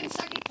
fucking second